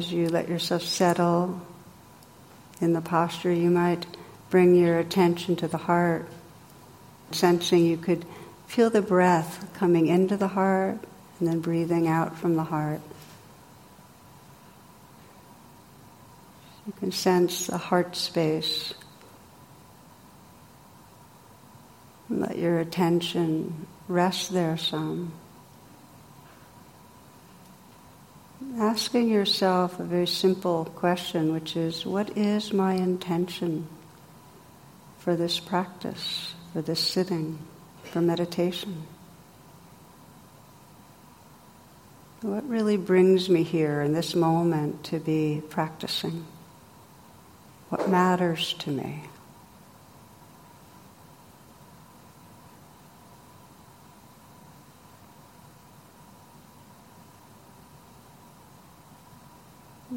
as you let yourself settle in the posture, you might bring your attention to the heart, sensing you could feel the breath coming into the heart and then breathing out from the heart. You can sense the heart space. Let your attention rest there some. Asking yourself a very simple question, which is what is my intention for this practice, for this sitting, for meditation? What really brings me here in this moment to be practicing? What matters to me?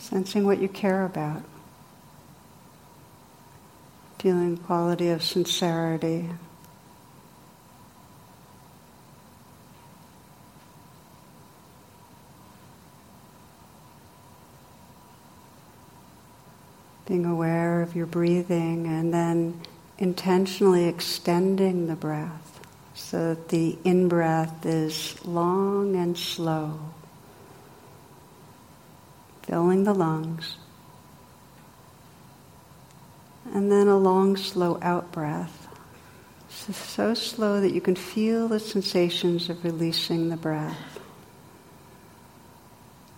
Sensing what you care about, feeling quality of sincerity. Being aware of your breathing and then intentionally extending the breath so that the in breath is long and slow filling the lungs. And then a long, slow out breath. So, slow that you can feel the sensations of releasing the breath.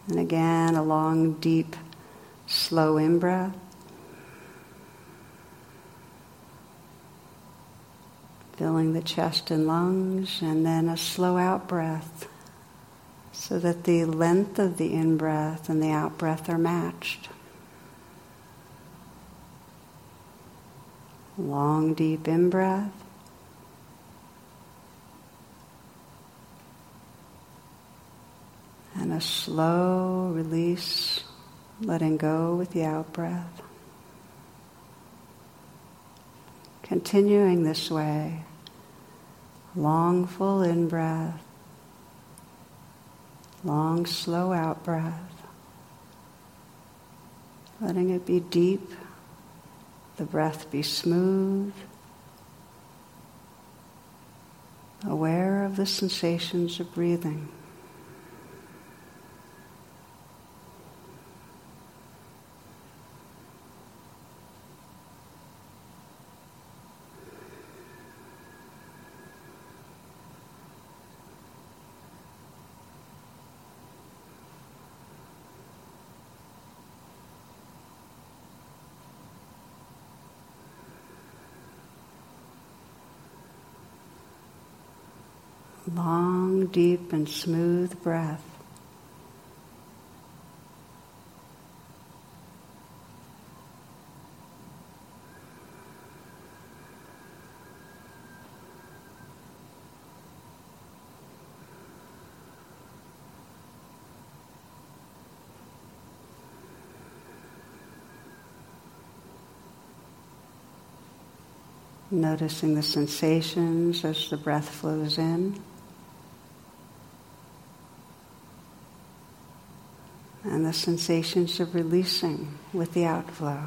And again, a long, deep, slow in breath. Filling the chest and lungs, and then a slow out breath so that the length of the in breath and the out breath are matched. Long, deep in breath. And a slow release, letting go with the out breath. Continuing this way, long, full in breath Long, slow out breath. Letting it be deep, the breath be smooth. Aware of the sensations of breathing. Long, deep, and smooth breath. Noticing the sensations as the breath flows in. And the sensations of releasing with the outflow.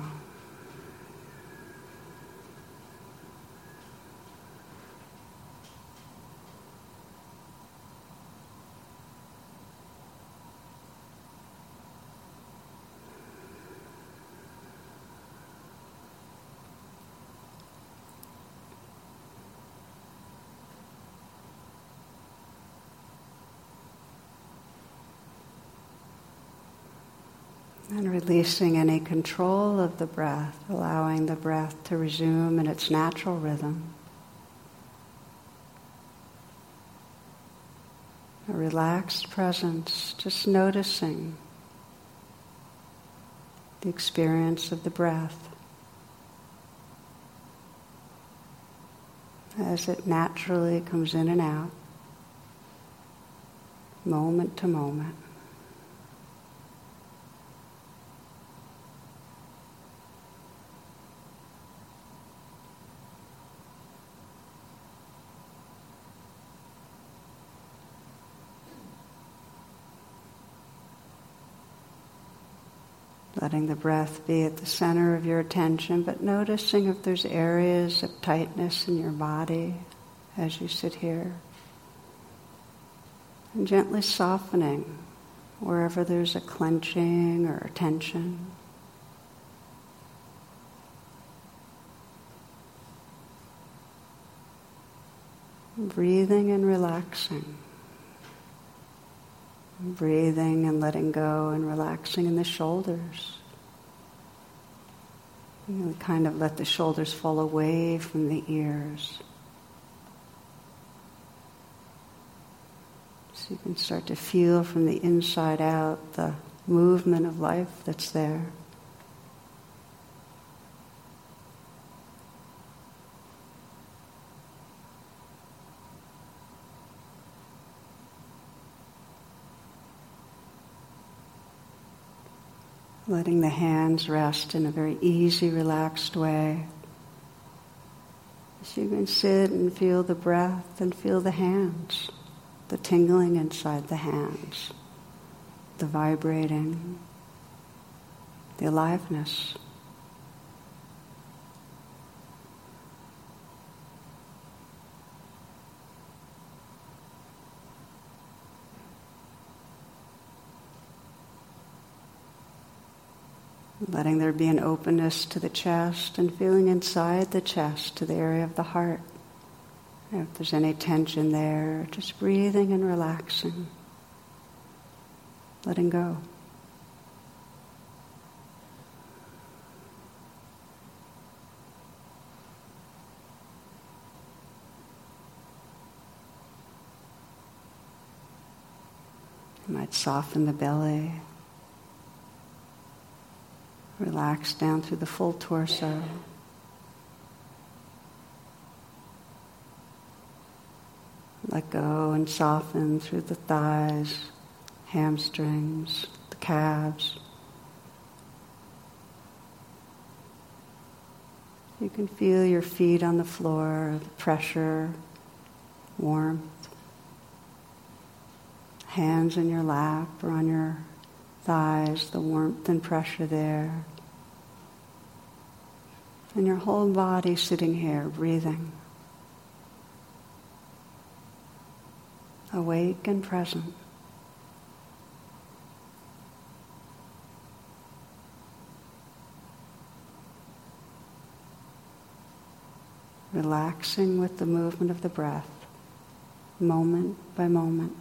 Releasing any control of the breath, allowing the breath to resume in its natural rhythm. A relaxed presence, just noticing the experience of the breath as it naturally comes in and out, moment to moment. Letting the breath be at the center of your attention, but noticing if there's areas of tightness in your body as you sit here. And gently softening wherever there's a clenching or a tension. Breathing and relaxing. Breathing and letting go and relaxing in the shoulders. You kind of let the shoulders fall away from the ears. So you can start to feel from the inside out the movement of life that's there. Letting the hands rest in a very easy, relaxed way. So you can sit and feel the breath and feel the hands, the tingling inside the hands, the vibrating, the aliveness. Letting there be an openness to the chest and feeling inside the chest to the area of the heart. If there's any tension there, just breathing and relaxing, letting go. Might soften the belly. Relax down through the full torso. Let go and soften through the thighs, hamstrings, the calves. You can feel your feet on the floor, the pressure, warmth. Hands in your lap or on your thighs, the warmth and pressure there. And your whole body sitting here, breathing. Awake and present. Relaxing with the movement of the breath, moment by moment.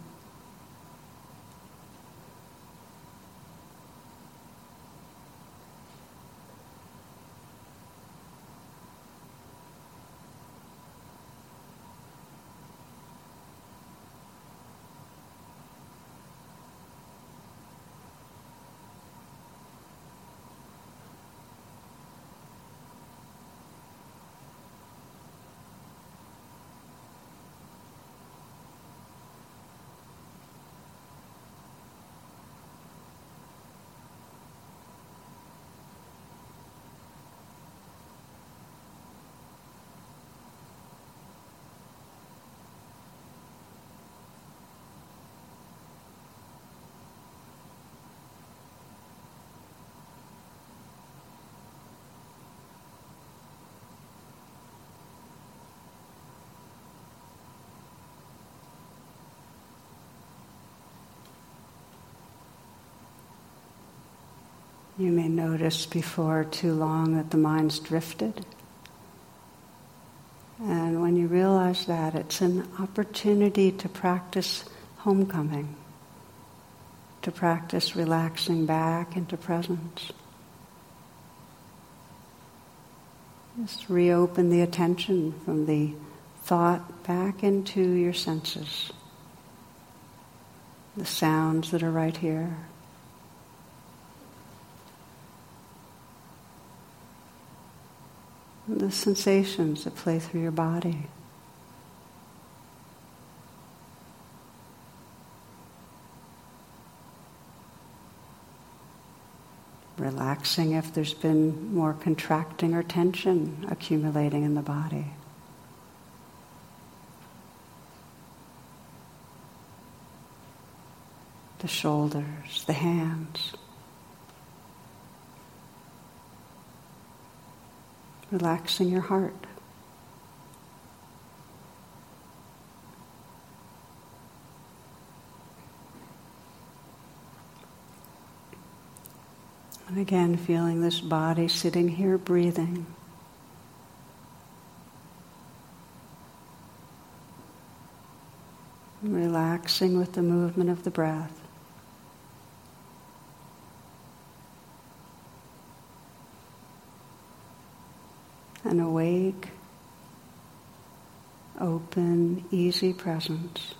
You may notice before too long that the mind's drifted. And when you realize that, it's an opportunity to practice homecoming. to practice relaxing back into presence. Just reopen the attention from the thought back into your senses, the sounds that are right here. The sensations that play through your body. relaxing if there's been more contracting or tension accumulating in the body. The shoulders, the hands. Relaxing your heart. And again, feeling this body sitting here breathing. Relaxing with the movement of the breath. An awake, open, easy presence.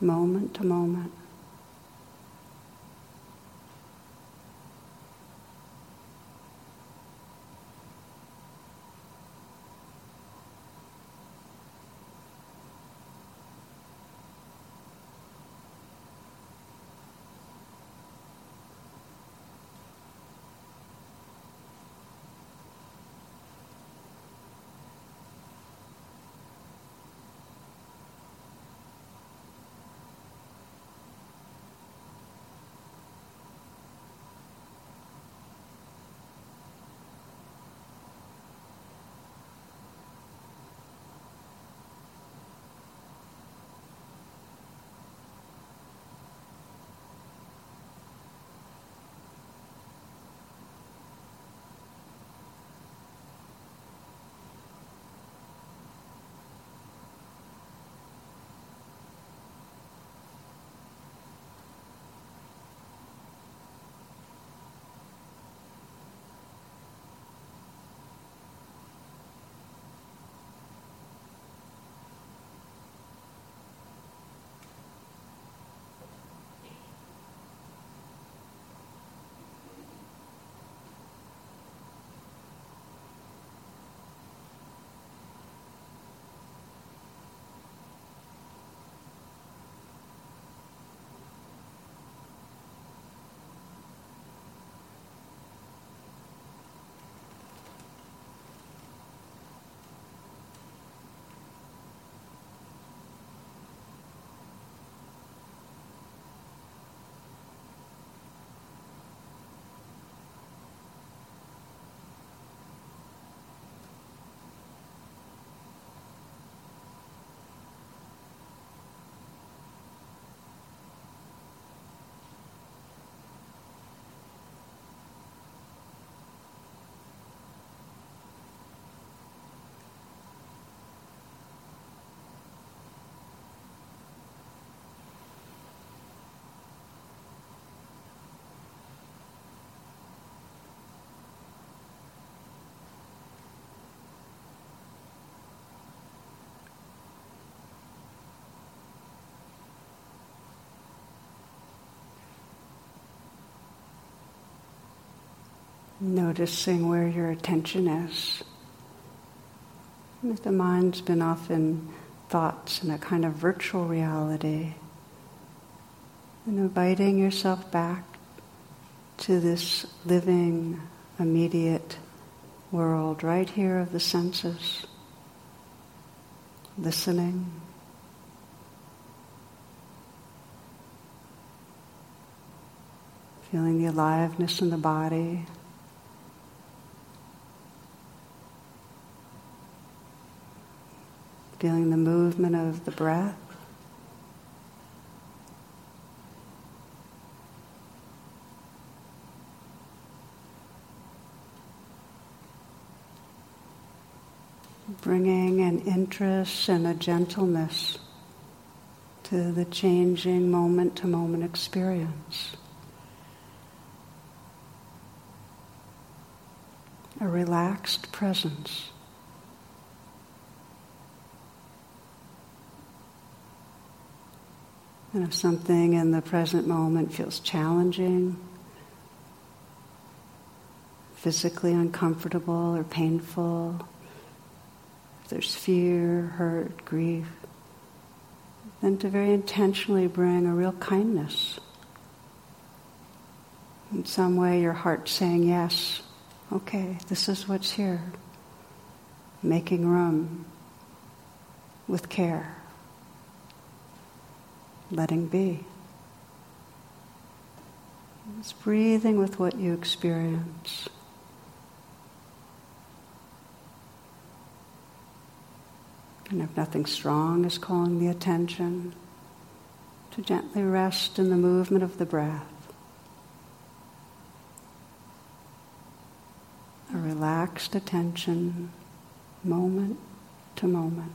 Moment to moment. Noticing where your attention is. If the mind's been off in thoughts in a kind of virtual reality, and inviting yourself back to this living, immediate world right here of the senses, listening. Feeling the aliveness in the body. Feeling the movement of the breath. Bringing an interest and a gentleness to the changing moment to moment experience. A relaxed presence. And if something in the present moment feels challenging, physically uncomfortable or painful, if there's fear, hurt, grief, then to very intentionally bring a real kindness. In some way, your heart saying, Yes, okay, this is what's here. Making room with care letting be. Just breathing with what you experience. And if nothing strong is calling the attention, to gently rest in the movement of the breath. A relaxed attention, moment to moment.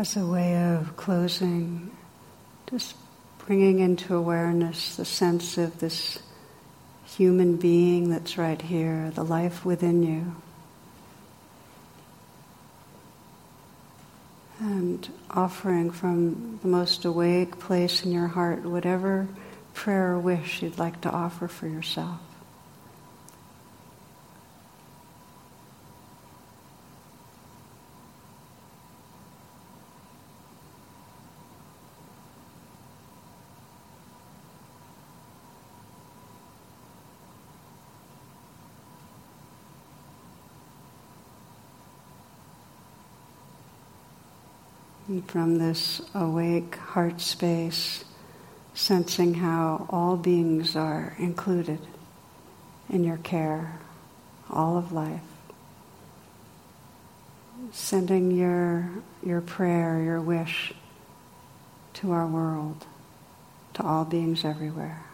As a way of closing, just bringing into awareness the sense of this human being that's right here, the life within you. And offering from the most awake place in your heart whatever prayer or wish you'd like to offer for yourself. From this awake heart space, sensing how all beings are included in your care, all of life. Sending your, your prayer, your wish to our world, to all beings everywhere.